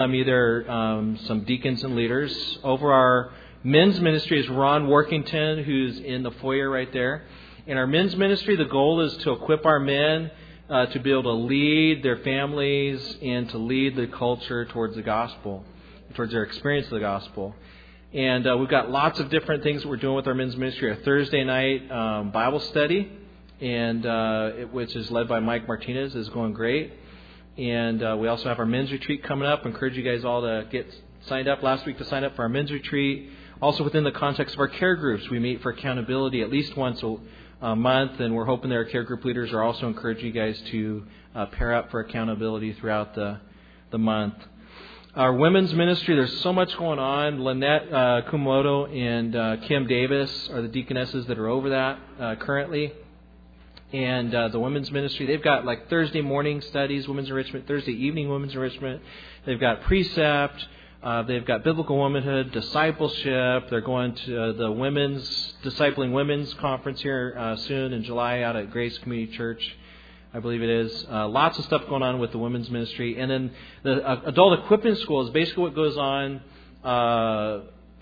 um, either um, some deacons and leaders. Over our men's ministry is Ron Workington, who's in the foyer right there. In our men's ministry, the goal is to equip our men uh, to be able to lead their families and to lead the culture towards the gospel, towards their experience of the gospel. And uh, we've got lots of different things that we're doing with our men's ministry. Our Thursday night um, Bible study, and uh, it, which is led by Mike Martinez, is going great. And uh, we also have our men's retreat coming up. I encourage you guys all to get signed up last week to sign up for our men's retreat. Also, within the context of our care groups, we meet for accountability at least once a month, and we're hoping that our care group leaders are also encouraging you guys to uh, pair up for accountability throughout the, the month. Our women's ministry, there's so much going on. Lynette uh, Kumoto and uh, Kim Davis are the deaconesses that are over that uh, currently. And uh, the women's ministry, they've got like Thursday morning studies, women's enrichment, Thursday evening women's enrichment. They've got precept. Uh, they've got biblical womanhood, discipleship. They're going to uh, the women's discipling women's conference here uh, soon in July out at Grace Community Church. I believe it is. Uh, lots of stuff going on with the women's ministry. And then the uh, adult equipment school is basically what goes on uh,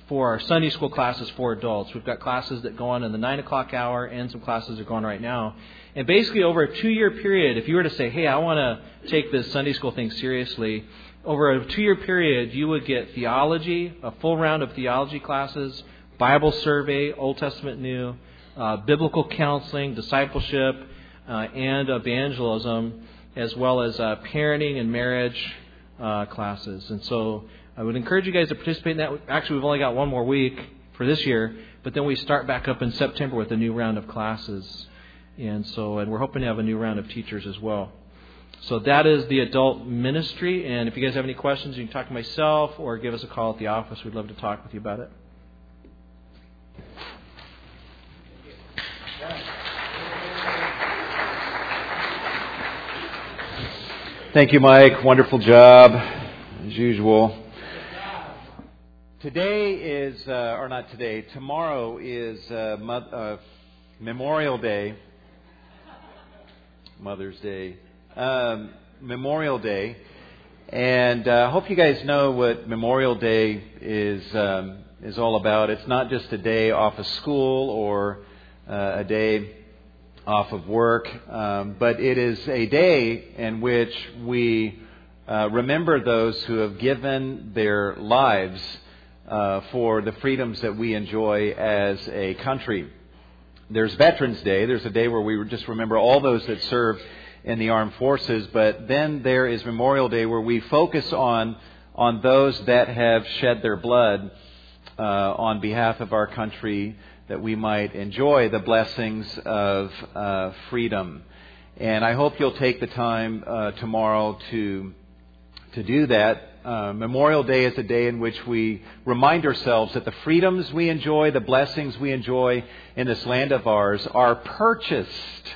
for our Sunday school classes for adults. We've got classes that go on in the 9 o'clock hour and some classes are going right now. And basically, over a two year period, if you were to say, hey, I want to take this Sunday school thing seriously, over a two year period, you would get theology, a full round of theology classes, Bible survey, Old Testament, New, uh, biblical counseling, discipleship, uh, and evangelism, as well as uh, parenting and marriage uh, classes. And so I would encourage you guys to participate in that. Actually, we've only got one more week for this year, but then we start back up in September with a new round of classes. And so, and we're hoping to have a new round of teachers as well. So that is the adult ministry. And if you guys have any questions, you can talk to myself or give us a call at the office. We'd love to talk with you about it. Thank you, Mike. Wonderful job, as usual. Today is, uh, or not today, tomorrow is uh, Mo- uh, Memorial Day, Mother's Day, um, Memorial Day. And uh, I hope you guys know what Memorial Day is, um, is all about. It's not just a day off of school or uh, a day off of work, um, but it is a day in which we uh, remember those who have given their lives uh, for the freedoms that we enjoy as a country. There's Veterans Day. There's a day where we just remember all those that served in the armed forces, but then there is Memorial Day where we focus on on those that have shed their blood uh, on behalf of our country that we might enjoy the blessings of uh, freedom. And I hope you'll take the time uh, tomorrow to to do that. Uh, Memorial Day is a day in which we remind ourselves that the freedoms we enjoy, the blessings we enjoy in this land of ours, are purchased.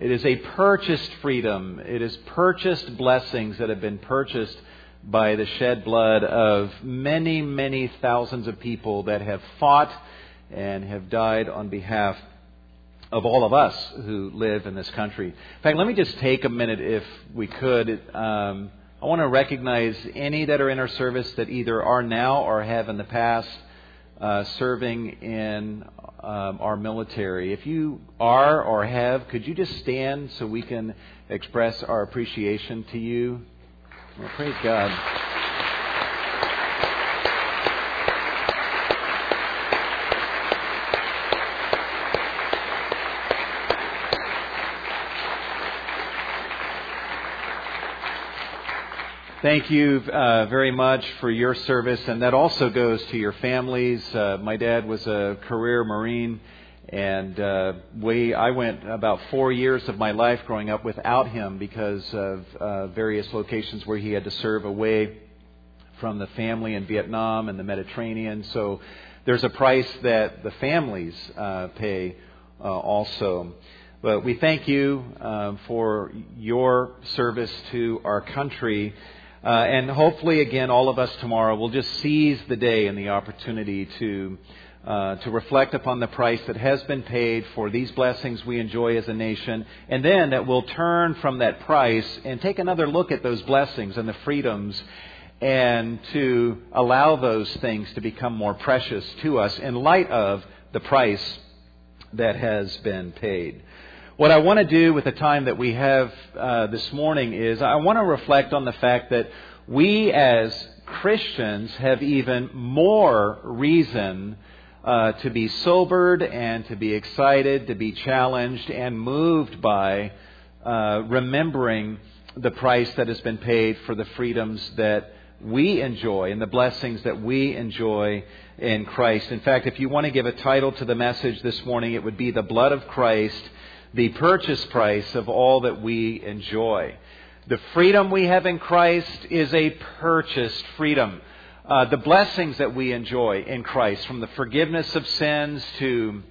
It is a purchased freedom. It is purchased blessings that have been purchased by the shed blood of many, many thousands of people that have fought and have died on behalf of all of us who live in this country. In fact, let me just take a minute, if we could. Um, I want to recognize any that are in our service that either are now or have in the past uh, serving in um, our military. If you are or have, could you just stand so we can express our appreciation to you? Well, praise God. Thank you uh, very much for your service, and that also goes to your families. Uh, my dad was a career Marine, and uh, we I went about four years of my life growing up without him because of uh, various locations where he had to serve away from the family in Vietnam and the Mediterranean. So there's a price that the families uh, pay uh, also. But we thank you um, for your service to our country. Uh, and hopefully, again, all of us tomorrow will just seize the day and the opportunity to, uh, to reflect upon the price that has been paid for these blessings we enjoy as a nation, and then that we'll turn from that price and take another look at those blessings and the freedoms and to allow those things to become more precious to us in light of the price that has been paid. What I want to do with the time that we have uh, this morning is I want to reflect on the fact that we as Christians have even more reason uh, to be sobered and to be excited, to be challenged and moved by uh, remembering the price that has been paid for the freedoms that we enjoy and the blessings that we enjoy in Christ. In fact, if you want to give a title to the message this morning, it would be The Blood of Christ, the purchase price of all that we enjoy. The freedom we have in Christ is a purchased freedom. Uh, the blessings that we enjoy in Christ, from the forgiveness of sins to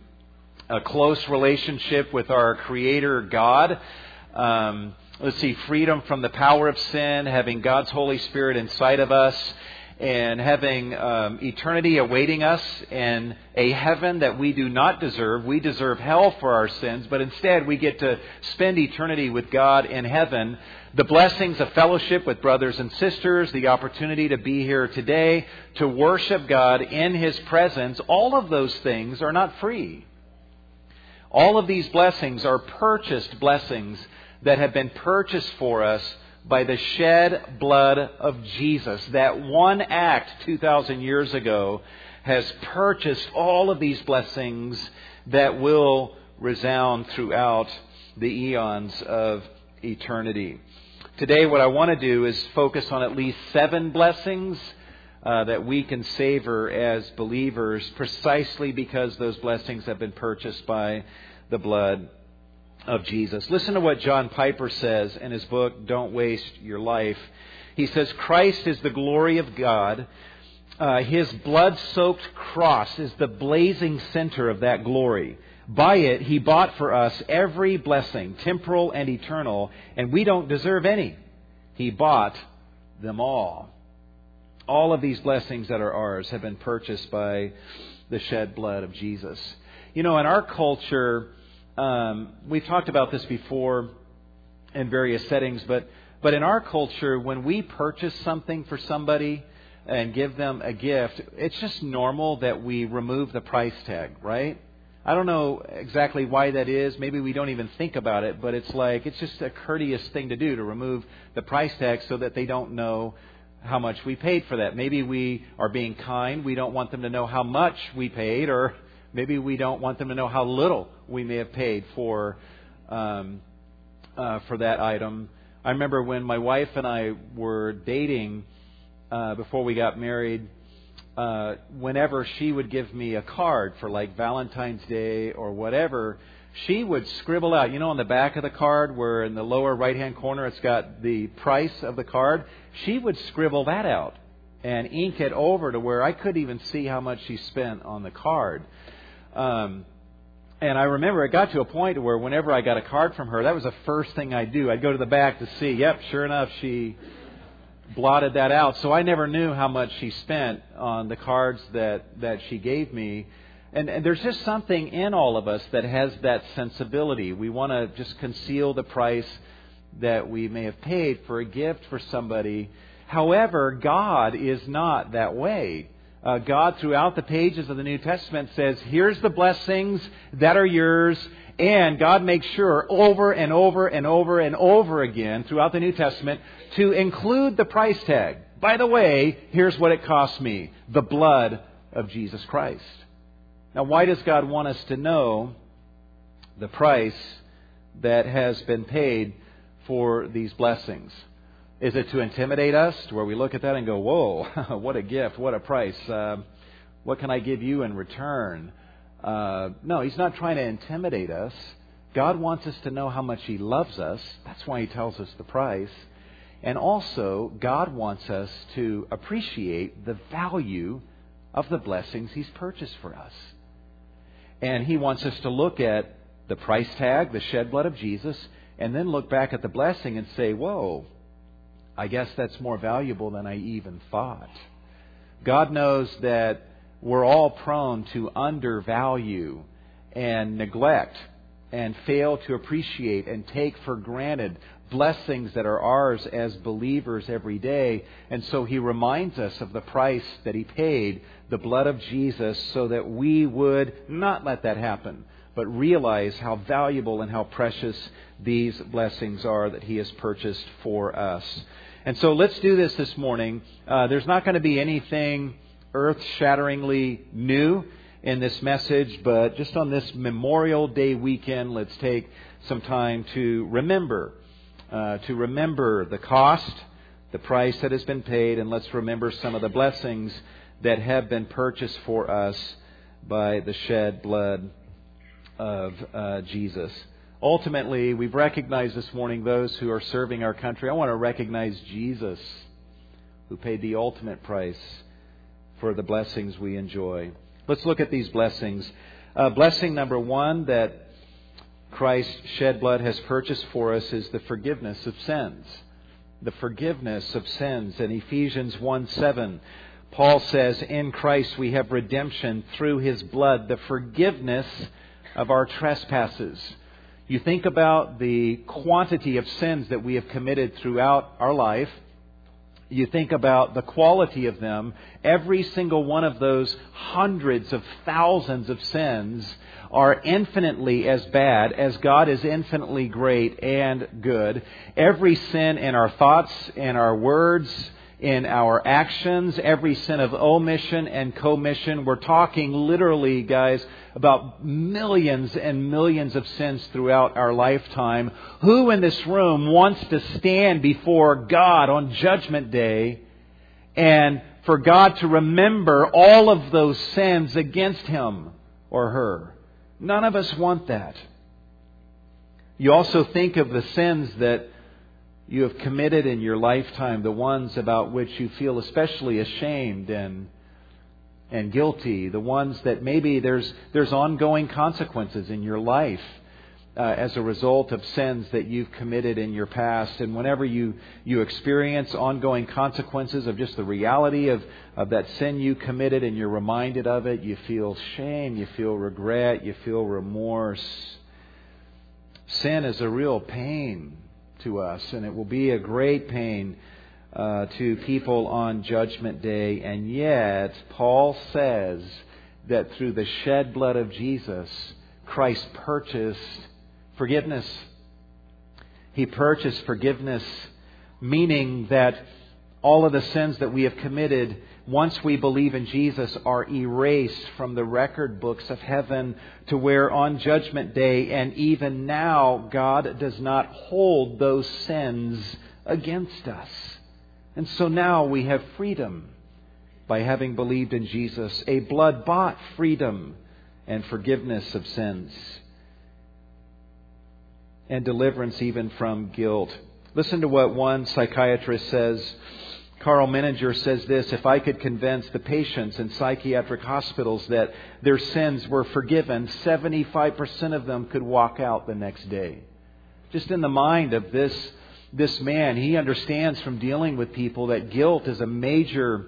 a close relationship with our Creator God, um, let's see, freedom from the power of sin, having God's Holy Spirit inside of us, and having um, eternity awaiting us in a heaven that we do not deserve. We deserve hell for our sins, but instead we get to spend eternity with God in heaven. The blessings of fellowship with brothers and sisters, the opportunity to be here today, to worship God in His presence, all of those things are not free. All of these blessings are purchased blessings that have been purchased for us by the shed blood of Jesus. That one act 2,000 years ago has purchased all of these blessings that will resound throughout the eons of eternity. Today, what I want to do is focus on at least seven blessings uh, that we can savor as believers precisely because those blessings have been purchased by the blood of Jesus. Listen to what John Piper says in his book, Don't Waste Your Life. He says, Christ is the glory of God. Uh, his blood soaked cross is the blazing center of that glory. By it, he bought for us every blessing, temporal and eternal, and we don't deserve any. He bought them all. All of these blessings that are ours have been purchased by the shed blood of Jesus. You know, in our culture, um, we've talked about this before in various settings, but but in our culture, when we purchase something for somebody and give them a gift, it's just normal that we remove the price tag, right? I don't know exactly why that is. Maybe we don't even think about it, but it's like it's just a courteous thing to do to remove the price tag so that they don't know how much we paid for that. Maybe we are being kind. We don't want them to know how much we paid, or Maybe we don't want them to know how little we may have paid for um, uh, for that item. I remember when my wife and I were dating uh, before we got married. Uh, whenever she would give me a card for like Valentine's Day or whatever, she would scribble out, you know, on the back of the card where in the lower right hand corner it's got the price of the card, she would scribble that out and ink it over to where I couldn't even see how much she spent on the card. Um, and I remember it got to a point where whenever I got a card from her, that was the first thing I'd do. I'd go to the back to see. Yep, sure enough, she blotted that out. So I never knew how much she spent on the cards that that she gave me. And, and there's just something in all of us that has that sensibility. We want to just conceal the price that we may have paid for a gift for somebody. However, God is not that way uh, God, throughout the pages of the New Testament, says, here's the blessings that are yours. And God makes sure over and over and over and over again throughout the New Testament to include the price tag. By the way, here's what it cost me the blood of Jesus Christ. Now, why does God want us to know the price that has been paid for these blessings? Is it to intimidate us, to where we look at that and go, whoa, what a gift, what a price, uh, what can I give you in return? Uh, no, he's not trying to intimidate us. God wants us to know how much he loves us. That's why he tells us the price. And also, God wants us to appreciate the value of the blessings he's purchased for us. And he wants us to look at the price tag, the shed blood of Jesus, and then look back at the blessing and say, whoa, I guess that's more valuable than I even thought. God knows that we're all prone to undervalue and neglect and fail to appreciate and take for granted blessings that are ours as believers every day. And so he reminds us of the price that he paid, the blood of Jesus, so that we would not let that happen, but realize how valuable and how precious these blessings are that he has purchased for us. And so let's do this this morning. Uh, there's not going to be anything earth shatteringly new in this message, but just on this Memorial Day weekend, let's take some time to remember, uh, to remember the cost, the price that has been paid, and let's remember some of the blessings that have been purchased for us by the shed blood of uh, Jesus. Ultimately, we've recognized this morning those who are serving our country. I want to recognize Jesus, who paid the ultimate price for the blessings we enjoy. Let's look at these blessings. Uh, blessing number one that Christ's shed blood has purchased for us is the forgiveness of sins. The forgiveness of sins. In Ephesians 1 7, Paul says, In Christ we have redemption through his blood, the forgiveness of our trespasses. You think about the quantity of sins that we have committed throughout our life. You think about the quality of them. Every single one of those hundreds of thousands of sins are infinitely as bad as God is infinitely great and good. Every sin in our thoughts, in our words, in our actions, every sin of omission and commission. We're talking literally, guys, about millions and millions of sins throughout our lifetime. Who in this room wants to stand before God on Judgment Day and for God to remember all of those sins against him or her? None of us want that. You also think of the sins that you have committed in your lifetime, the ones about which you feel especially ashamed and and guilty, the ones that maybe there's there's ongoing consequences in your life uh, as a result of sins that you've committed in your past. And whenever you you experience ongoing consequences of just the reality of of that sin you committed, and you're reminded of it, you feel shame, you feel regret, you feel remorse. Sin is a real pain to us, and it will be a great pain uh, to people on Judgment Day. And yet, Paul says that through the shed blood of Jesus, Christ purchased forgiveness. He purchased forgiveness, meaning that all of the sins that we have committed once we believe in Jesus, are erased from the record books of heaven to where on Judgment Day and even now, God does not hold those sins against us. And so now we have freedom by having believed in Jesus, a blood bought freedom and forgiveness of sins, and deliverance even from guilt. Listen to what one psychiatrist says Karl Menninger says this If I could convince the patients in psychiatric hospitals that their sins were forgiven, 75% of them could walk out the next day. Just in the mind of this, this man, he understands from dealing with people that guilt is a major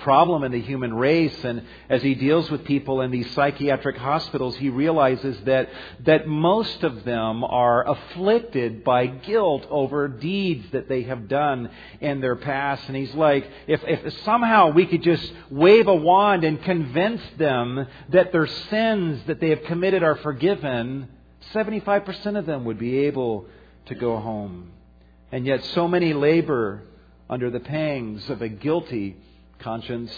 problem in the human race. And as he deals with people in these psychiatric hospitals, he realizes that, that most of them are afflicted by guilt over deeds that they have done in their past. And he's like, if, if somehow we could just wave a wand and convince them that their sins that they have committed are forgiven, 75% of them would be able to go home. And yet so many labor under the pangs of a guilty conscience.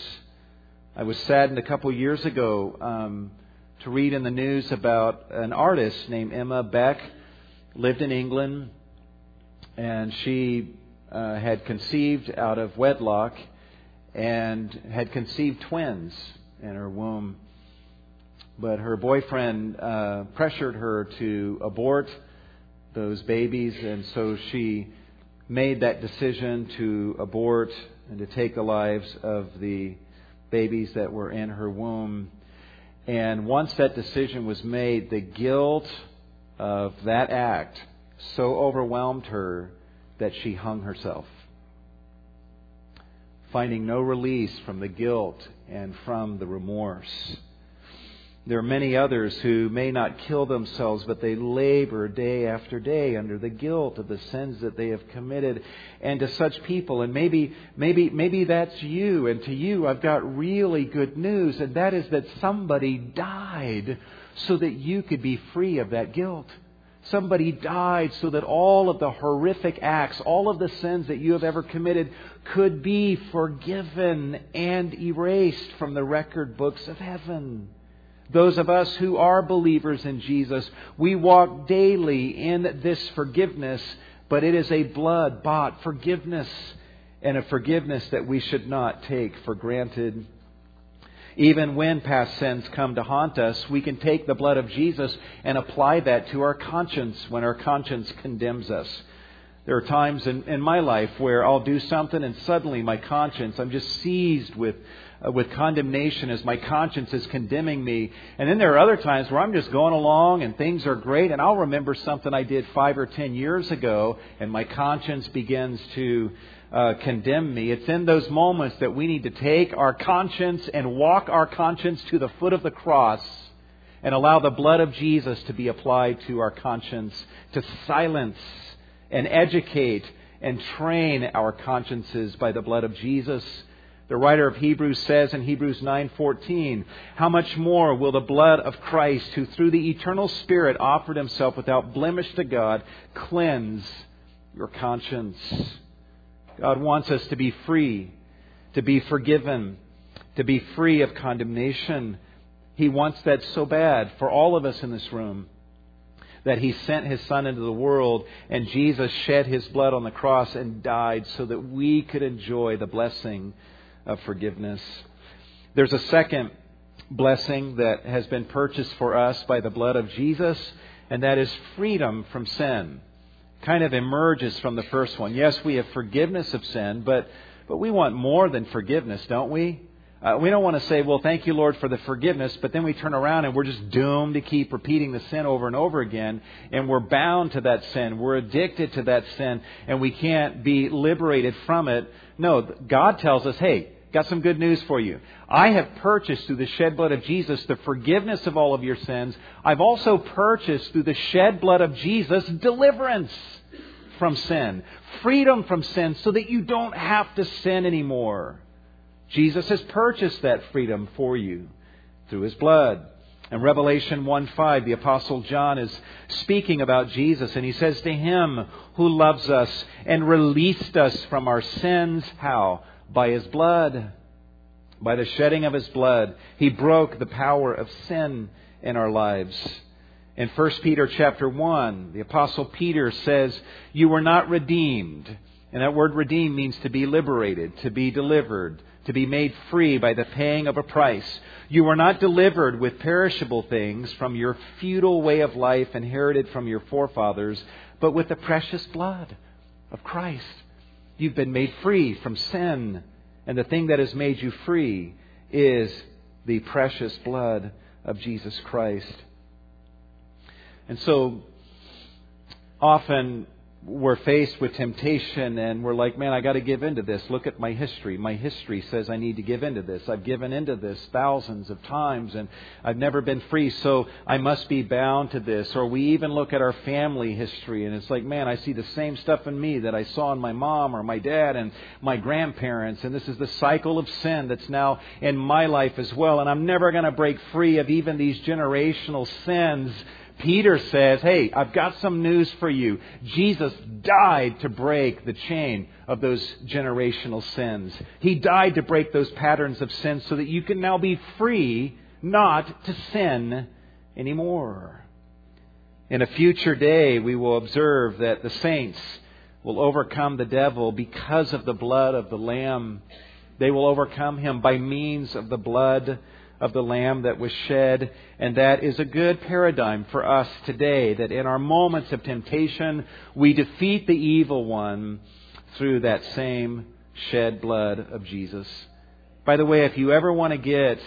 I was saddened a couple years ago um, to read in the news about an artist named Emma Beck, lived in England, and she uh, had conceived out of wedlock and had conceived twins in her womb. But her boyfriend uh, pressured her to abort those babies, and so she made that decision to abort and to take the lives of the babies that were in her womb. And once that decision was made, the guilt of that act so overwhelmed her that she hung herself, finding no release from the guilt and from the remorse. There are many others who may not kill themselves, but they labor day after day under the guilt of the sins that they have committed. And to such people, and maybe, maybe, maybe that's you, and to you, I've got really good news, and that is that somebody died so that you could be free of that guilt. Somebody died so that all of the horrific acts, all of the sins that you have ever committed could be forgiven and erased from the record books of heaven. Those of us who are believers in Jesus, we walk daily in this forgiveness, but it is a blood bought forgiveness and a forgiveness that we should not take for granted. Even when past sins come to haunt us, we can take the blood of Jesus and apply that to our conscience when our conscience condemns us. There are times in, in my life where I'll do something and suddenly my conscience, I'm just seized with with condemnation as my conscience is condemning me. And then there are other times where I'm just going along and things are great, and I'll remember something I did five or ten years ago, and my conscience begins to uh, condemn me. It's in those moments that we need to take our conscience and walk our conscience to the foot of the cross and allow the blood of Jesus to be applied to our conscience to silence and educate and train our consciences by the blood of Jesus the writer of Hebrews says in Hebrews 9:14, "How much more will the blood of Christ, who through the eternal Spirit offered himself without blemish to God, cleanse your conscience?" God wants us to be free, to be forgiven, to be free of condemnation. He wants that so bad for all of us in this room that he sent his son into the world and Jesus shed his blood on the cross and died so that we could enjoy the blessing of forgiveness. There's a second blessing that has been purchased for us by the blood of Jesus, and that is freedom from sin. Kind of emerges from the first one. Yes, we have forgiveness of sin, but, but we want more than forgiveness, don't we? Uh, we don't want to say, well, thank you, Lord, for the forgiveness, but then we turn around and we're just doomed to keep repeating the sin over and over again, and we're bound to that sin. We're addicted to that sin, and we can't be liberated from it. No, God tells us, hey, got some good news for you. I have purchased through the shed blood of Jesus the forgiveness of all of your sins. I've also purchased through the shed blood of Jesus deliverance from sin, freedom from sin, so that you don't have to sin anymore. Jesus has purchased that freedom for you through his blood. In Revelation 1 5, the Apostle John is speaking about Jesus, and he says to him who loves us and released us from our sins, how? By his blood. By the shedding of his blood, he broke the power of sin in our lives. In 1 Peter chapter 1, the apostle Peter says, "You were not redeemed." And that word redeemed means to be liberated, to be delivered, to be made free by the paying of a price. You were not delivered with perishable things from your futile way of life inherited from your forefathers, but with the precious blood of Christ. You've been made free from sin, and the thing that has made you free is the precious blood of Jesus Christ. And so often we're faced with temptation and we're like, man, I got to give into this. Look at my history. My history says I need to give into this. I've given into this thousands of times and I've never been free, so I must be bound to this. Or we even look at our family history and it's like, man, I see the same stuff in me that I saw in my mom or my dad and my grandparents. And this is the cycle of sin that's now in my life as well. And I'm never going to break free of even these generational sins Peter says, Hey, I've got some news for you. Jesus died to break the chain of those generational sins. He died to break those patterns of sin so that you can now be free not to sin anymore. In a future day, we will observe that the saints will overcome the devil because of the blood of the Lamb. They will overcome him by means of the blood of the Lamb that was shed. And that is a good paradigm for us today, that in our moments of temptation, we defeat the evil one through that same shed blood of Jesus. By the way, if you ever want to get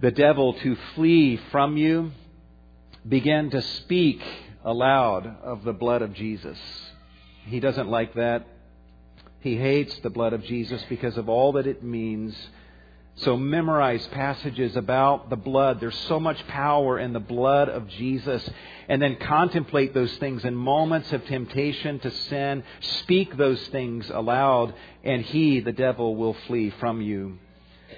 the devil to flee from you, begin to speak aloud of the blood of Jesus. He doesn't like that. He hates the blood of Jesus because of all that it means So memorize passages about the blood. There's so much power in the blood of Jesus. And then contemplate those things in moments of temptation to sin. Speak those things aloud, and he, the devil, will flee from you.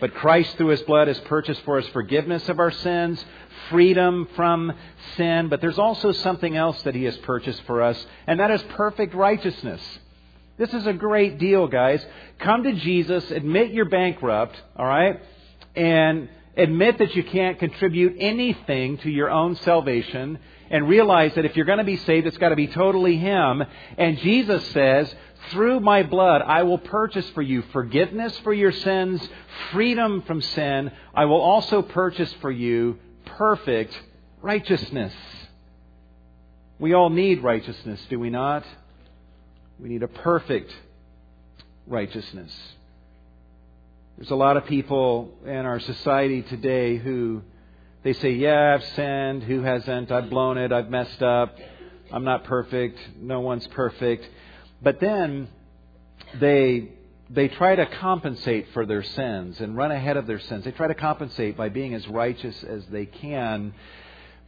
But Christ, through his blood, has purchased for us forgiveness of our sins, freedom from sin. But there's also something else that he has purchased for us, and that is perfect righteousness. This is a great deal, guys. Come to Jesus, admit you're bankrupt, all right? And admit that you can't contribute anything to your own salvation and realize that if you're going to be saved, it's got to be totally Him. And Jesus says, through my blood, I will purchase for you forgiveness for your sins, freedom from sin. I will also purchase for you perfect righteousness. We all need righteousness, do we not? We need a perfect righteousness. There's a lot of people in our society today who they say, Yeah, I've sinned. Who hasn't? I've blown it. I've messed up. I'm not perfect. No one's perfect. But then they they try to compensate for their sins and run ahead of their sins. They try to compensate by being as righteous as they can.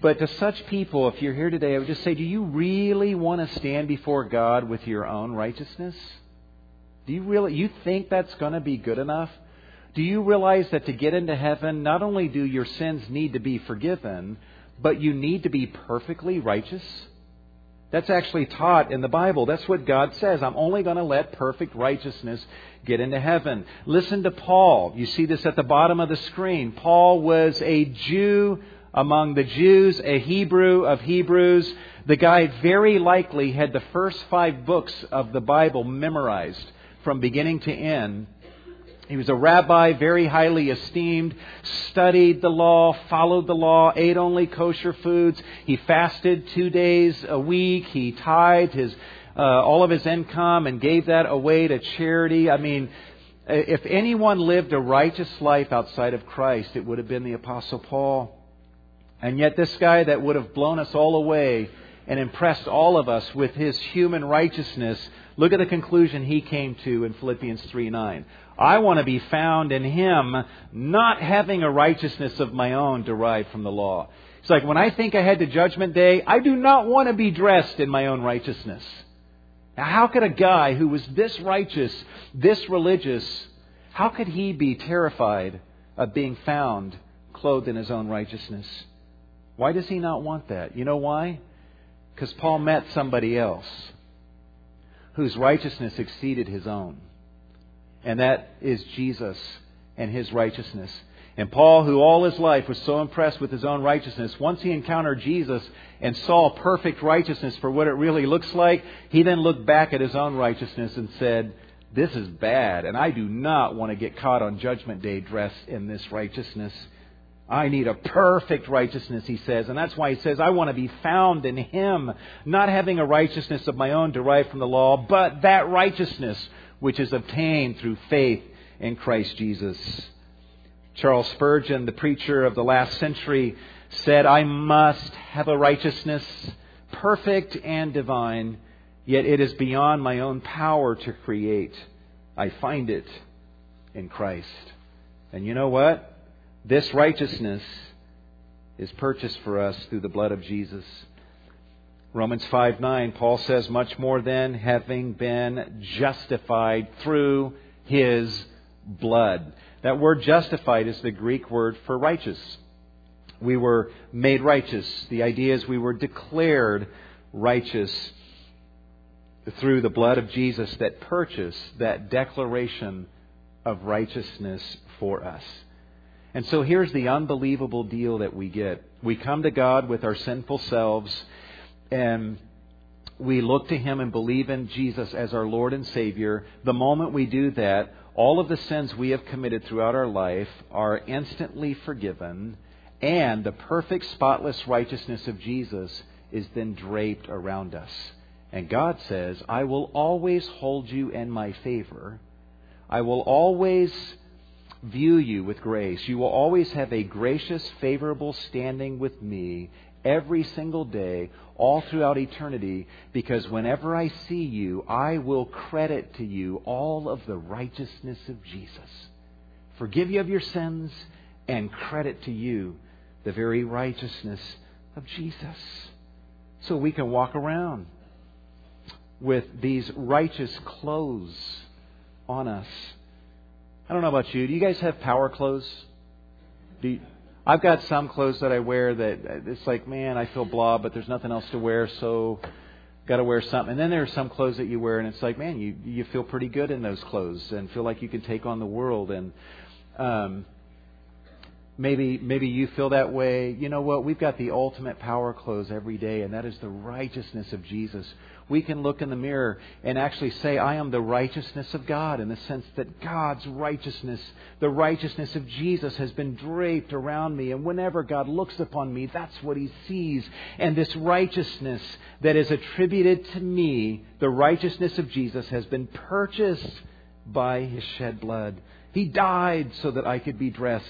But to such people, if you're here today, I would just say, do you really want to stand before God with your own righteousness? Do you really you think that's going to be good enough? Do you realize that to get into heaven, not only do your sins need to be forgiven, but you need to be perfectly righteous? That's actually taught in the Bible. That's what God says. I'm only going to let perfect righteousness get into heaven. Listen to Paul. You see this at the bottom of the screen. Paul was a Jew among the Jews, a Hebrew of Hebrews. The guy very likely had the first five books of the Bible memorized from beginning to end. He was a rabbi, very highly esteemed, studied the law, followed the law, ate only kosher foods. He fasted two days a week. He tithed his, uh, all of his income and gave that away to charity. I mean, if anyone lived a righteous life outside of Christ, it would have been the Apostle Paul. And yet, this guy that would have blown us all away and impressed all of us with his human righteousness, look at the conclusion he came to in Philippians 3 9. I want to be found in him, not having a righteousness of my own derived from the law. It's like when I think ahead to Judgment Day, I do not want to be dressed in my own righteousness. Now, how could a guy who was this righteous, this religious, how could he be terrified of being found clothed in his own righteousness? Why does he not want that? You know why? Because Paul met somebody else whose righteousness exceeded his own. And that is Jesus and his righteousness. And Paul, who all his life was so impressed with his own righteousness, once he encountered Jesus and saw perfect righteousness for what it really looks like, he then looked back at his own righteousness and said, This is bad, and I do not want to get caught on Judgment Day dressed in this righteousness. I need a perfect righteousness, he says. And that's why he says, I want to be found in him, not having a righteousness of my own derived from the law, but that righteousness which is obtained through faith in Christ Jesus. Charles Spurgeon, the preacher of the last century, said, I must have a righteousness perfect and divine, yet it is beyond my own power to create. I find it in Christ. And you know what? This righteousness is purchased for us through the blood of Jesus. Romans 5 9, Paul says, much more than having been justified through his blood. That word justified is the Greek word for righteous. We were made righteous. The idea is we were declared righteous through the blood of Jesus that purchased that declaration of righteousness for us. And so here's the unbelievable deal that we get. We come to God with our sinful selves and we look to Him and believe in Jesus as our Lord and Savior. The moment we do that, all of the sins we have committed throughout our life are instantly forgiven, and the perfect, spotless righteousness of Jesus is then draped around us. And God says, I will always hold you in my favor. I will always view you with grace. You will always have a gracious, favorable standing with me every single day, all throughout eternity, because whenever I see you, I will credit to you all of the righteousness of Jesus forgive you of your sins, and credit to you the very righteousness of Jesus. So we can walk around with these righteous clothes on us. I don't know about you. Do you guys have power clothes? You, I've got some clothes that I wear that it's like, man, I feel blah, but there's nothing else to wear, so got to wear something. And then there are some clothes that you wear, and it's like, man, you you feel pretty good in those clothes and feel like you can take on the world. And um, maybe maybe you feel that way. You know what? We've got the ultimate power clothes every day, and that is the righteousness of Jesus we can look in the mirror and actually say, I am the righteousness of God, in the sense that God's righteousness, the righteousness of Jesus, has been draped around me. And whenever God looks upon me, that's what he sees. And this righteousness that is attributed to me, the righteousness of Jesus, has been purchased by his shed blood. He died so that I could be dressed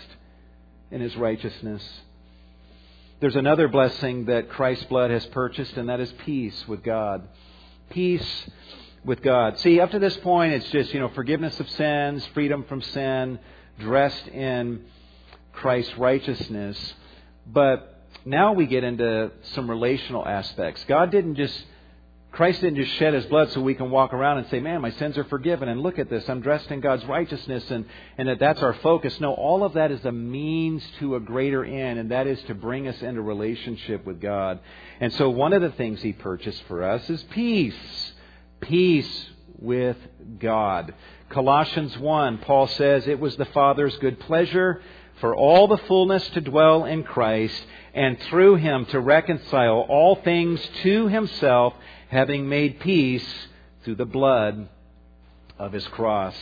in his righteousness. There's another blessing that Christ's blood has purchased, and that is peace with God peace with God. See, up to this point, it's just, you know, forgiveness of sins, freedom from sin, dressed in Christ's righteousness. But now we get into some relational aspects. God didn't just, Christ didn't just shed his blood so we can walk around and say, man, my sins are forgiven, and look at this, I'm dressed in God's righteousness, and, and that that's our focus. No, all of that is a means to a greater end, and that is to bring us into relationship with God. And so one of the things he purchased for us is peace. Peace with God. Colossians 1, Paul says, It was the Father's good pleasure for all the fullness to dwell in Christ, and through him to reconcile all things to himself, having made peace through the blood of his cross.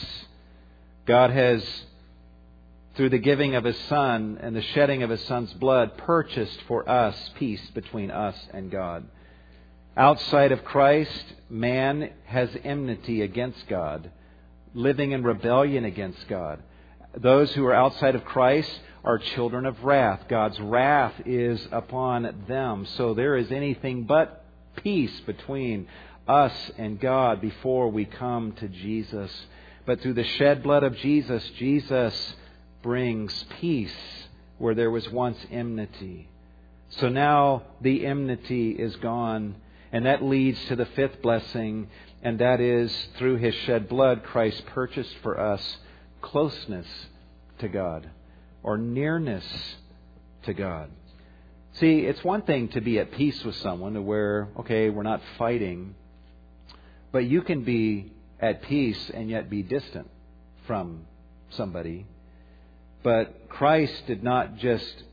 God has through the giving of his Son and the shedding of his Son's blood, purchased for us peace between us and God. Outside of Christ, man has enmity against God, living in rebellion against God. Those who are outside of Christ are children of wrath. God's wrath is upon them. So there is anything but peace between us and God before we come to Jesus. But through the shed blood of Jesus, Jesus brings peace where there was once enmity. So now the enmity is gone, and that leads to the fifth blessing, and that is through his shed blood, Christ purchased for us closeness to God or nearness to God. See, it's one thing to be at peace with someone to where, okay, we're not fighting, but you can be at peace and yet be distant from somebody but Christ did not just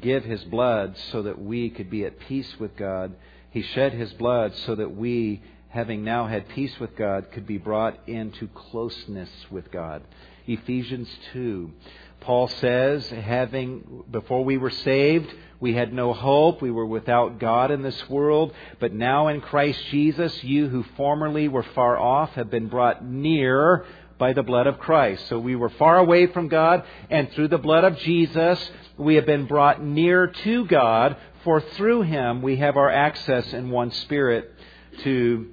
give his blood so that we could be at peace with God. He shed his blood so that we, having now had peace with God, could be brought into closeness with God. Ephesians 2. Paul says, having, before we were saved, we had no hope. We were without God in this world. But now in Christ Jesus, you who formerly were far off have been brought near by the blood of Christ. So we were far away from God, and through the blood of Jesus, we have been brought near to God, for through him we have our access in one spirit to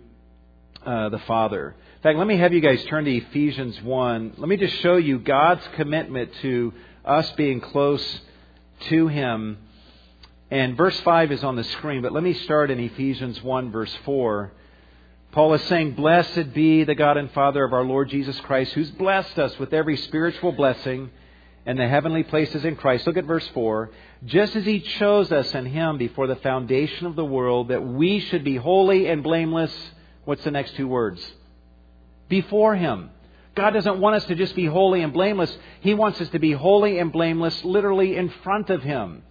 uh, the Father. In fact, let me have you guys turn to Ephesians 1. Let me just show you God's commitment to us being close to him. And verse 5 is on the screen, but let me start in Ephesians 1, verse 4. Paul is saying, Blessed be the God and Father of our Lord Jesus Christ, who's blessed us with every spiritual blessing in the heavenly places in Christ. Look at verse 4. Just as he chose us in him before the foundation of the world, that we should be holy and blameless. What's the next two words? Before him. God doesn't want us to just be holy and blameless. He wants us to be holy and blameless literally in front of him.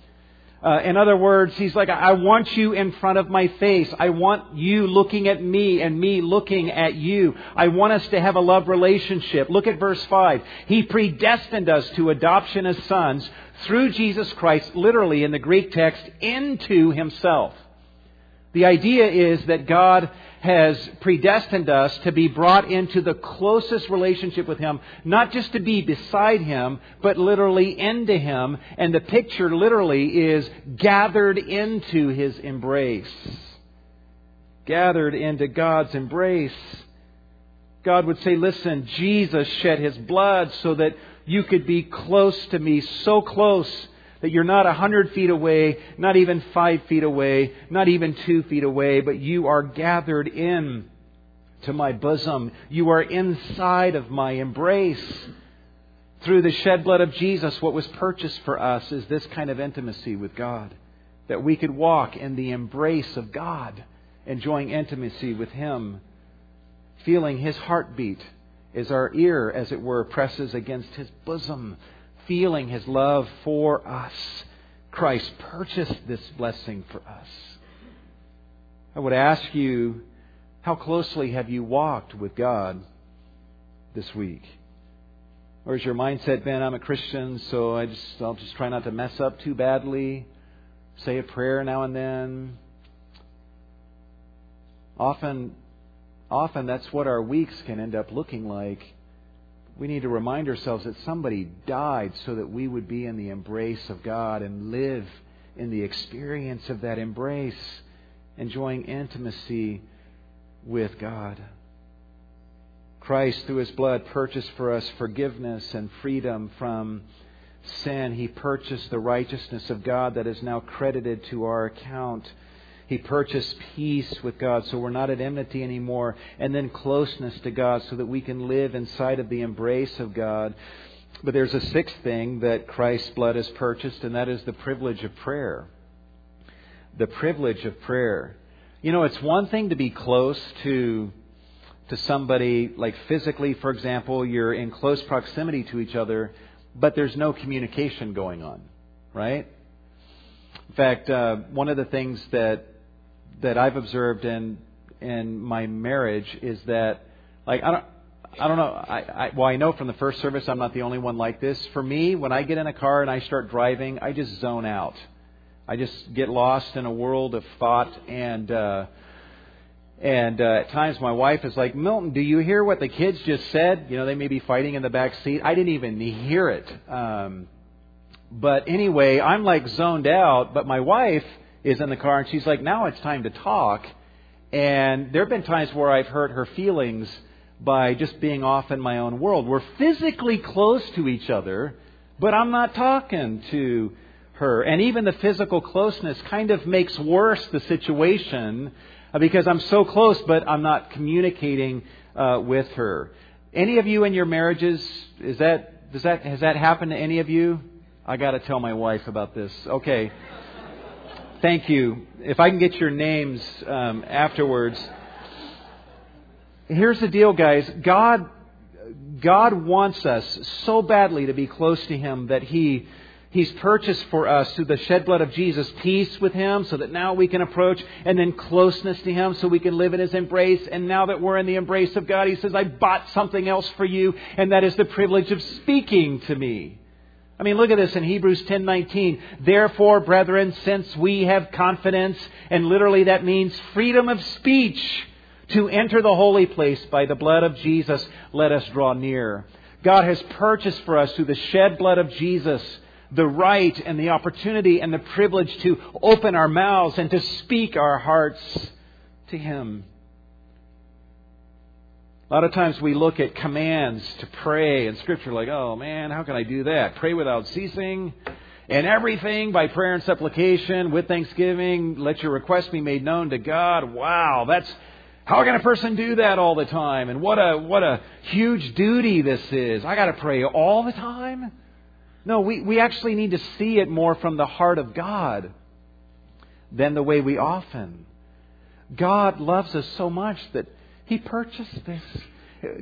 Uh, in other words, he's like, I want you in front of my face. I want you looking at me and me looking at you. I want us to have a love relationship. Look at verse 5. He predestined us to adoption as sons through Jesus Christ, literally in the Greek text, into himself. The idea is that God has predestined us to be brought into the closest relationship with Him, not just to be beside Him, but literally into Him. And the picture literally is gathered into His embrace. Gathered into God's embrace. God would say, listen, Jesus shed his blood so that you could be close to me, so close that you're not a hundred feet away, not even five feet away, not even two feet away, but you are gathered in to my bosom. You are inside of my embrace. Through the shed blood of Jesus, what was purchased for us is this kind of intimacy with God. That we could walk in the embrace of God, enjoying intimacy with Him, feeling His heartbeat as our ear, as it were, presses against His bosom, feeling His love for us. Christ purchased this blessing for us. I would ask you, how closely have you walked with God this week? Or has your mindset been, I'm a Christian, so I just, I'll just try not to mess up too badly, say a prayer now and then? Often, often that's what our weeks can end up looking like. We need to remind ourselves that somebody died so that we would be in the embrace of God and live in the experience of that embrace, enjoying intimacy with God. Christ, through his blood, purchased for us forgiveness and freedom from sin. He purchased the righteousness of God that is now credited to our account. He purchased peace with God so we're not at enmity anymore, and then closeness to God so that we can live inside of the embrace of God. But there's a sixth thing that Christ's blood has purchased, and that is the privilege of prayer. The privilege of prayer. You know, it's one thing to be close to to somebody, like physically, for example, you're in close proximity to each other, but there's no communication going on, right? In fact, uh, one of the things that that I've observed in in my marriage is that, like, I don't. I don't know. I, I, well, I know from the first service I'm not the only one like this. For me, when I get in a car and I start driving, I just zone out. I just get lost in a world of thought and uh, and uh, at times my wife is like, Milton, do you hear what the kids just said? You know, they may be fighting in the back seat. I didn't even hear it. Um, but anyway, I'm like zoned out, but my wife is in the car and she's like, now it's time to talk. And there have been times where I've hurt her feelings by just being off in my own world. We're physically close to each other, but I'm not talking to her. And even the physical closeness kind of makes worse the situation uh, because I'm so close, but I'm not communicating uh, with her. Any of you in your marriages, is that, does that, has that happened to any of you? I got to tell my wife about this. Okay. Thank you. If I can get your names um, afterwards. Here's the deal, guys. God, God wants us so badly to be close to Him that He He's purchased for us through the shed blood of Jesus peace with Him so that now we can approach and then closeness to Him so we can live in His embrace. And now that we're in the embrace of God, He says, I bought something else for you, and that is the privilege of speaking to me. I mean, look at this in Hebrews 10:19. Therefore, brethren, since we have confidence, and literally that means freedom of speech, to enter the holy place by the blood of Jesus, let us draw near. God has purchased for us through the shed blood of Jesus the right and the opportunity and the privilege to open our mouths and to speak our hearts to Him. A lot of times we look at commands to pray in Scripture like, oh man, how can I do that? Pray without ceasing. And everything by prayer and supplication with thanksgiving, let your request be made known to God. Wow, that's how can a person do that all the time? And what a what a huge duty this is. I got to pray all the time. No, we, we actually need to see it more from the heart of God than the way we often. God loves us so much that He purchased this.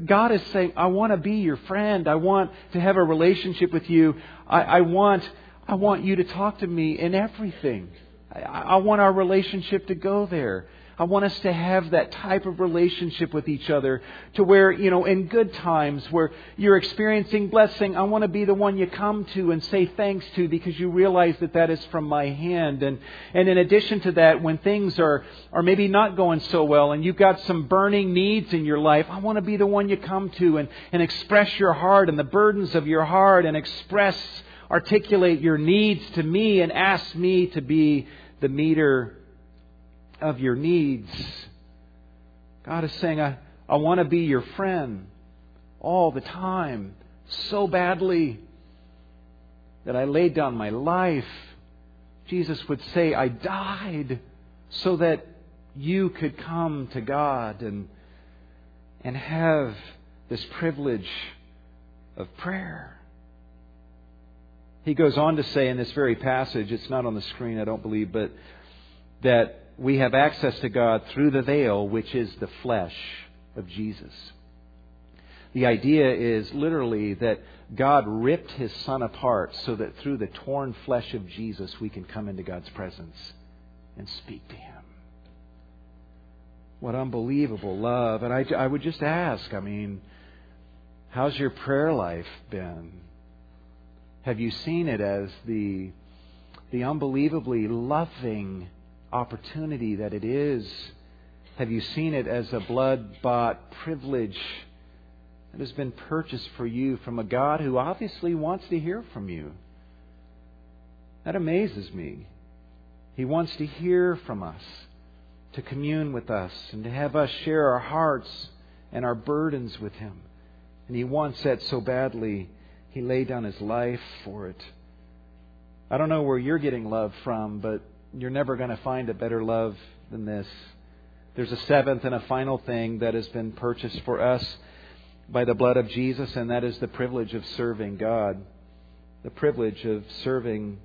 God is saying, I want to be your friend. I want to have a relationship with you. I, I want, I want you to talk to me in everything. I, I want our relationship to go there. I want us to have that type of relationship with each other to where, you know, in good times where you're experiencing blessing, I want to be the one you come to and say thanks to because you realize that that is from my hand. And, and in addition to that, when things are, are maybe not going so well and you've got some burning needs in your life, I want to be the one you come to and, and express your heart and the burdens of your heart and express, articulate your needs to me and ask me to be the meter of your needs. God is saying, I, I want to be your friend all the time, so badly that I laid down my life. Jesus would say, I died so that you could come to God and, and have this privilege of prayer. He goes on to say in this very passage, it's not on the screen, I don't believe, but that we have access to God through the veil, which is the flesh of Jesus. The idea is literally that God ripped his son apart so that through the torn flesh of Jesus we can come into God's presence and speak to him. What unbelievable love. And I, I would just ask, I mean, how's your prayer life been? Have you seen it as the, the unbelievably loving opportunity that it is? Have you seen it as a blood bought privilege that has been purchased for you from a God who obviously wants to hear from you? That amazes me. He wants to hear from us, to commune with us, and to have us share our hearts and our burdens with Him. And He wants that so badly. He laid down his life for it. I don't know where you're getting love from, but you're never going to find a better love than this. There's a seventh and a final thing that has been purchased for us by the blood of Jesus, and that is the privilege of serving God. The privilege of serving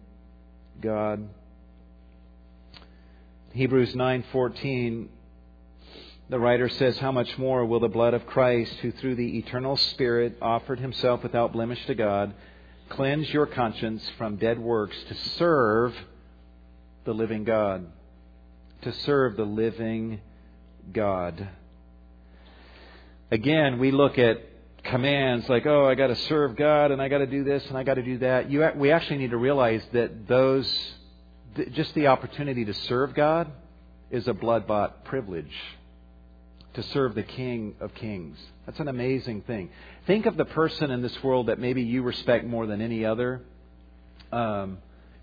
God. Hebrews 9:14 the writer says, How much more will the blood of Christ, who through the eternal Spirit offered himself without blemish to God, cleanse your conscience from dead works to serve the living God? To serve the living God. Again, we look at commands like, oh, I got to serve God and I got to do this and I got to do that. You, we actually need to realize that those, just the opportunity to serve God is a blood bought privilege to serve the King of Kings. That's an amazing thing. Think of the person in this world that maybe you respect more than any other. Um,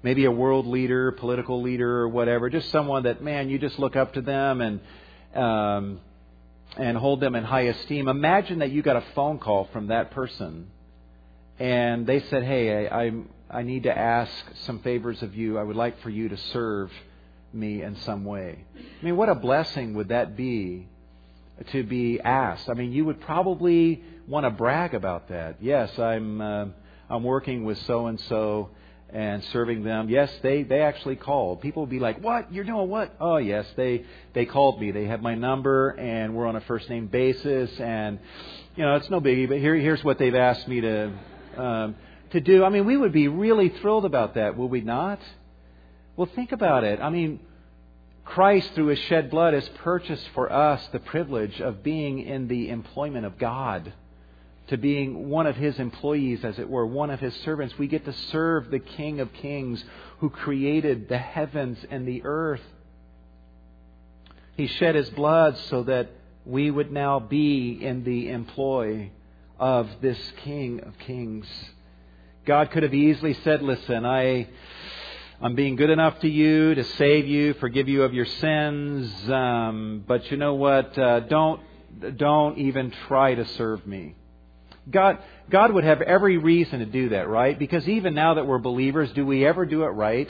maybe a world leader, political leader, or whatever. Just someone that, man, you just look up to them and um, and hold them in high esteem. Imagine that you got a phone call from that person, and they said, "Hey, I, I I need to ask some favors of you. I would like for you to serve." me in some way. I mean, what a blessing would that be to be asked. I mean, you would probably want to brag about that. Yes, I'm uh, I'm working with so and so and serving them. Yes, they they actually called. People would be like, "What? You're doing what?" Oh, yes, they they called me. They have my number and we're on a first name basis and you know, it's no biggie, but here here's what they've asked me to um to do. I mean, we would be really thrilled about that, would we not? Well, think about it. I mean, Christ, through his shed blood, has purchased for us the privilege of being in the employment of God, to being one of his employees, as it were, one of his servants. We get to serve the King of Kings who created the heavens and the earth. He shed his blood so that we would now be in the employ of this King of Kings. God could have easily said, Listen, I I'm being good enough to you to save you, forgive you of your sins. Um, but you know what? Uh, don't don't even try to serve me. God God would have every reason to do that, right? Because even now that we're believers, do we ever do it right?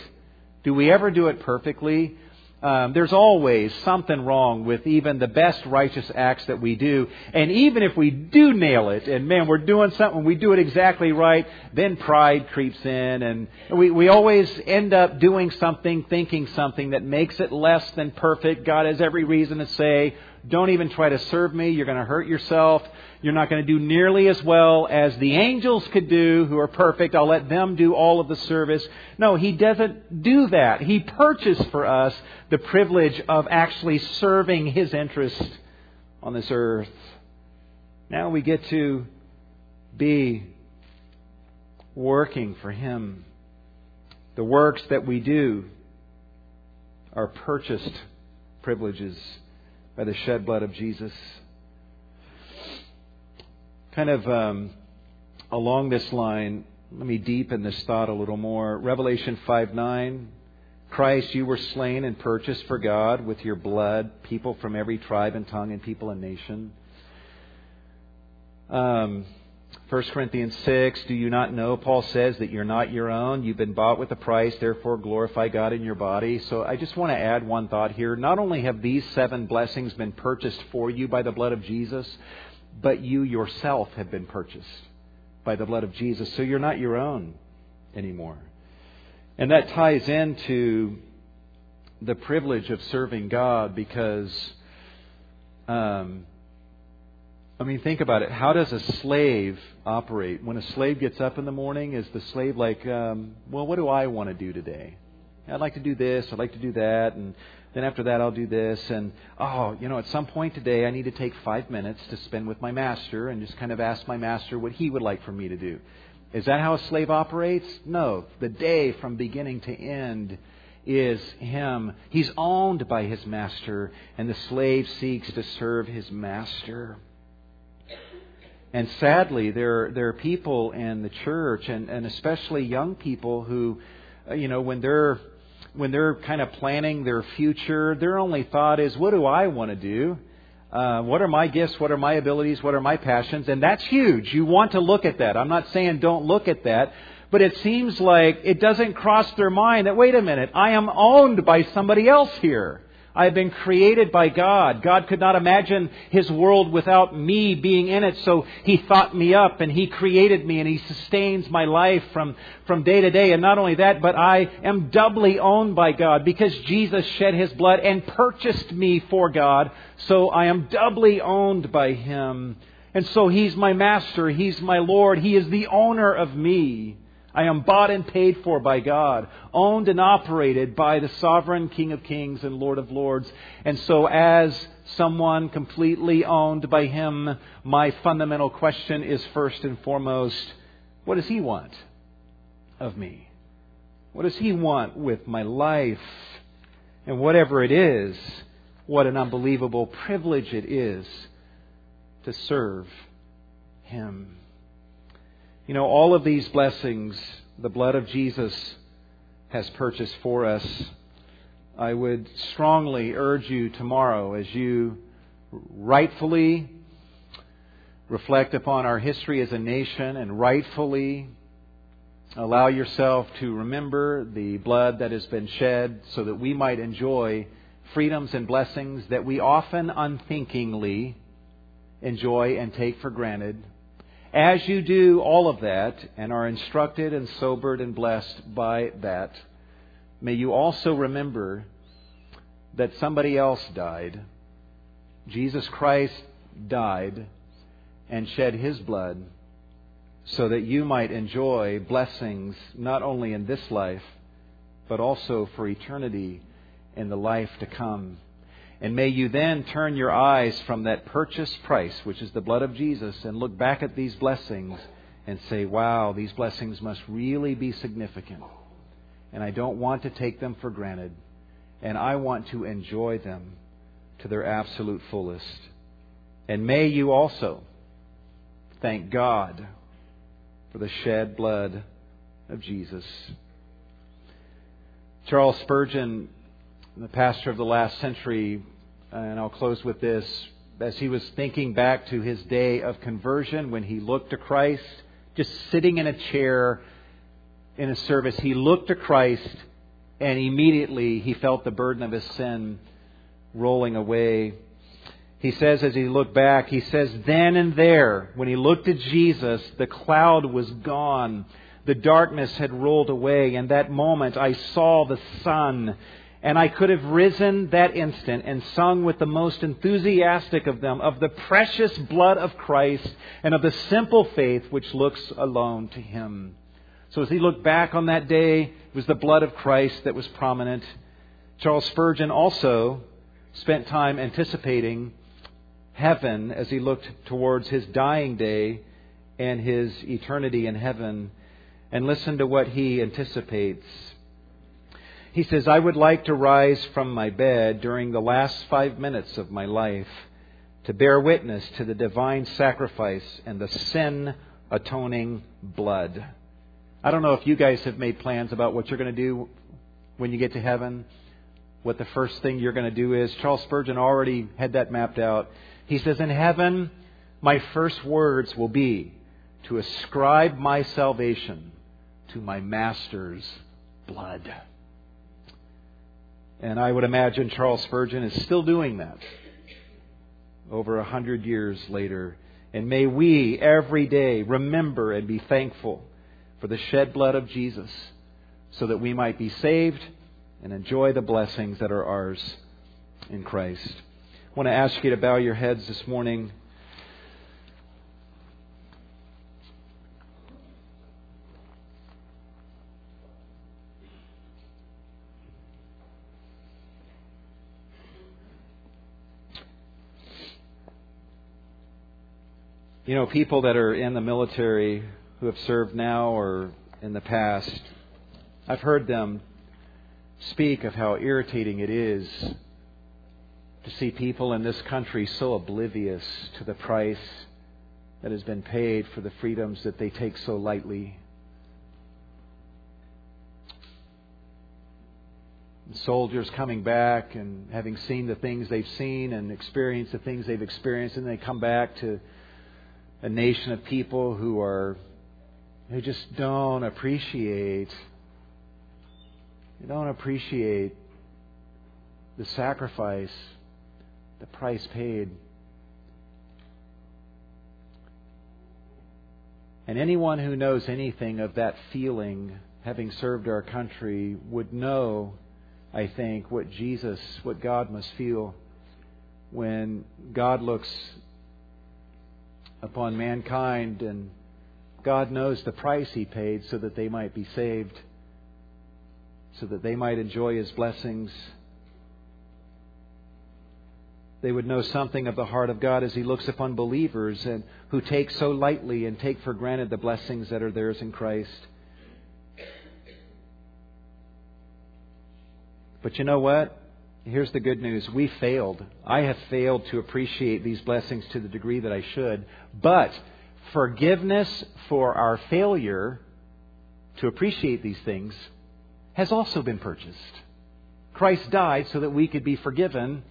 Do we ever do it perfectly? Um, there's always something wrong with even the best righteous acts that we do. And even if we do nail it, and man, we're doing something, we do it exactly right, then pride creeps in, and we, we always end up doing something, thinking something that makes it less than perfect. God has every reason to say, don't even try to serve me, you're going to hurt yourself. You're not going to do nearly as well as the angels could do who are perfect. I'll let them do all of the service. No, he doesn't do that. He purchased for us the privilege of actually serving his interest on this earth. Now we get to be working for him. The works that we do are purchased privileges by the shed blood of Jesus kind of um, along this line, let me deepen this thought a little more. Revelation 5 9. Christ, you were slain and purchased for God with your blood, people from every tribe and tongue and people and nation. Um, 1 Corinthians 6, do you not know? Paul says that you're not your own. You've been bought with a price, therefore glorify God in your body. So I just want to add one thought here. Not only have these seven blessings been purchased for you by the blood of Jesus, but you yourself have been purchased by the blood of Jesus. So you're not your own anymore. And that ties into the privilege of serving God because, um, I mean, think about it. How does a slave operate? When a slave gets up in the morning, is the slave like, um, well, what do I want to do today? I'd like to do this, I'd like to do that, and then after that I'll do this, and oh, you know, at some point today I need to take five minutes to spend with my master and just kind of ask my master what he would like for me to do. Is that how a slave operates? No. The day from beginning to end is him. He's owned by his master, and the slave seeks to serve his master. And sadly, there, there are people in the church, and, and especially young people, who, uh, you know, when they're when they're kind of planning their future, their only thought is, what do I want to do? Uh, what are my gifts? What are my abilities? What are my passions? And that's huge. You want to look at that. I'm not saying don't look at that. But it seems like it doesn't cross their mind that, wait a minute, I am owned by somebody else here. I have been created by God. God could not imagine His world without me being in it, so He thought me up and He created me and He sustains my life from, from day to day. And not only that, but I am doubly owned by God because Jesus shed His blood and purchased me for God, so I am doubly owned by Him. And so He's my Master, He's my Lord, He is the owner of me. I am bought and paid for by God, owned and operated by the sovereign King of Kings and Lord of Lords. And so, as someone completely owned by Him, my fundamental question is first and foremost what does He want of me? What does He want with my life? And whatever it is, what an unbelievable privilege it is to serve Him. You know, all of these blessings the blood of Jesus has purchased for us. I would strongly urge you tomorrow as you rightfully reflect upon our history as a nation and rightfully allow yourself to remember the blood that has been shed so that we might enjoy freedoms and blessings that we often unthinkingly enjoy and take for granted as you do all of that and are instructed and sobered and blessed by that, may you also remember that somebody else died. Jesus Christ died and shed his blood so that you might enjoy blessings not only in this life, but also for eternity in the life to come. And may you then turn your eyes from that purchase price, which is the blood of Jesus, and look back at these blessings and say, wow, these blessings must really be significant. And I don't want to take them for granted. And I want to enjoy them to their absolute fullest. And may you also thank God for the shed blood of Jesus. Charles Spurgeon, the pastor of the last century, Uh, and I'll close with this. As he was thinking back to his day of conversion when he looked to Christ, just sitting in a chair in a service, he looked to Christ and immediately he felt the burden of his sin rolling away. He says, as he looked back, he says, then and there, when he looked at Jesus, the cloud was gone. The darkness had rolled away. And that moment, I saw the sun and I could have risen that instant and sung with the most enthusiastic of them of the precious blood of Christ and of the simple faith which looks alone to Him. So as he looked back on that day, it was the blood of Christ that was prominent. Charles Spurgeon also spent time anticipating heaven as he looked towards his dying day and his eternity in heaven. And listen to what he anticipates. He says, I would like to rise from my bed during the last five minutes of my life to bear witness to the divine sacrifice and the sin atoning blood. I don't know if you guys have made plans about what you're going to do when you get to heaven, what the first thing you're going to do is. Charles Spurgeon already had that mapped out. He says, In heaven, my first words will be to ascribe my salvation to my Master's blood. And I would imagine Charles Spurgeon is still doing that over a hundred years later. And may we every day remember and be thankful for the shed blood of Jesus so that we might be saved and enjoy the blessings that are ours in Christ. I want to ask you to bow your heads this morning. You know, people that are in the military who have served now or in the past, I've heard them speak of how irritating it is to see people in this country so oblivious to the price that has been paid for the freedoms that they take so lightly. soldiers coming back and having seen the things they've seen and experienced the things they've experienced, and they come back to a nation of people who are who just don't appreciate they don't appreciate the sacrifice, the price paid. And anyone who knows anything of that feeling, having served our country, would know, I think, what Jesus, what God must feel when God looks upon mankind, and God knows the price He paid so that they might be saved, so that they might enjoy His blessings. They would know something of the heart of God as He looks upon believers and who take so lightly and take for granted the blessings that are theirs in Christ. But you know what? Here's the good news. We failed. I have failed to appreciate these blessings to the degree that I should. But forgiveness for our failure to appreciate these things has also been purchased. Christ died so that we could be forgiven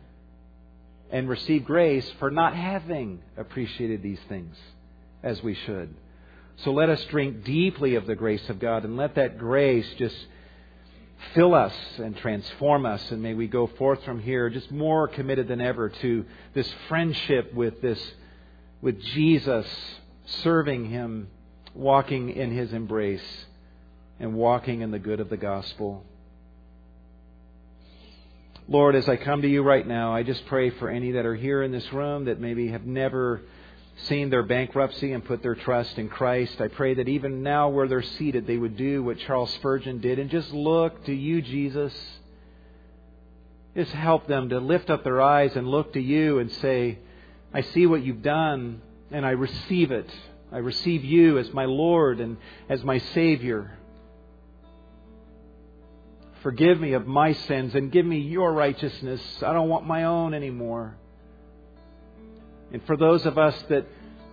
and receive grace for not having appreciated these things as we should. So let us drink deeply of the grace of God and let that grace just fill us and transform us. And may we go forth from here just more committed than ever to this friendship with this, with Jesus, serving Him, walking in His embrace, and walking in the good of the gospel. Lord, as I come to you right now, I just pray for any that are here in this room that maybe have never seen their bankruptcy and put their trust in Christ. I pray that even now where they're seated, they would do what Charles Spurgeon did and just look to you, Jesus. Just help them to lift up their eyes and look to you and say, I see what you've done and I receive it. I receive you as my Lord and as my Savior. Forgive me of my sins and give me your righteousness. I don't want my own anymore. And for those of us that,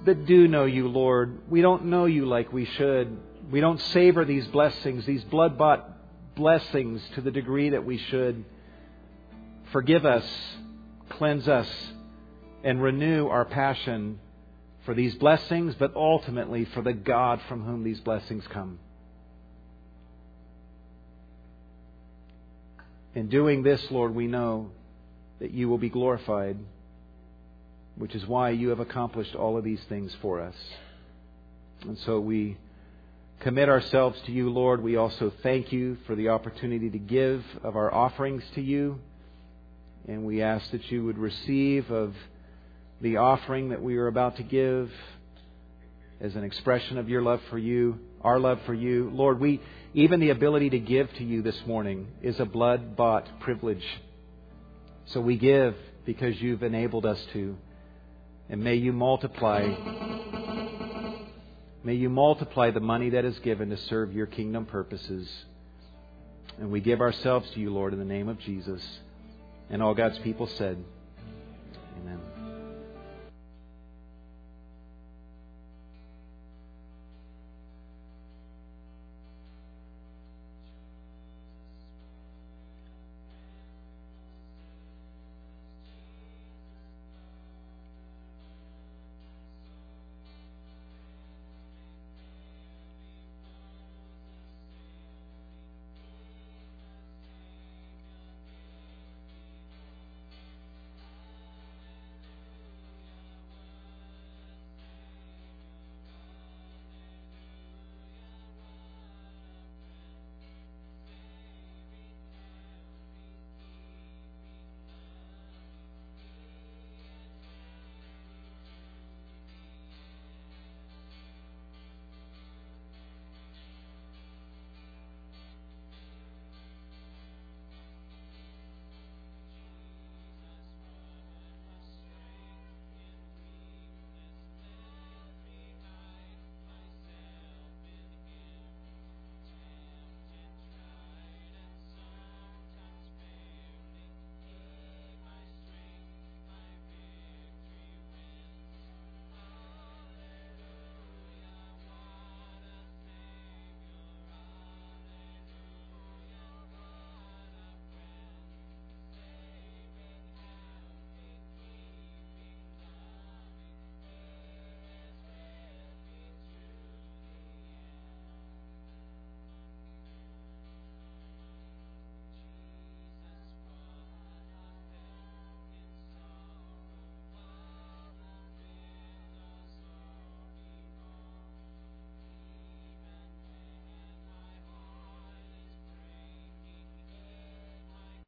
that do know you, Lord, we don't know you like we should. We don't savor these blessings, these blood bought blessings to the degree that we should. Forgive us, cleanse us, and renew our passion for these blessings, but ultimately for the God from whom these blessings come. In doing this, Lord, we know that you will be glorified which is why you have accomplished all of these things for us. And so we commit ourselves to you, Lord. We also thank you for the opportunity to give of our offerings to you. And we ask that you would receive of the offering that we are about to give as an expression of your love for you, our love for you. Lord, we even the ability to give to you this morning is a blood bought privilege. So we give because you've enabled us to. And may you multiply may you multiply the money that is given to serve your kingdom purposes. And we give ourselves to you, Lord, in the name of Jesus. And all God's people said, Amen.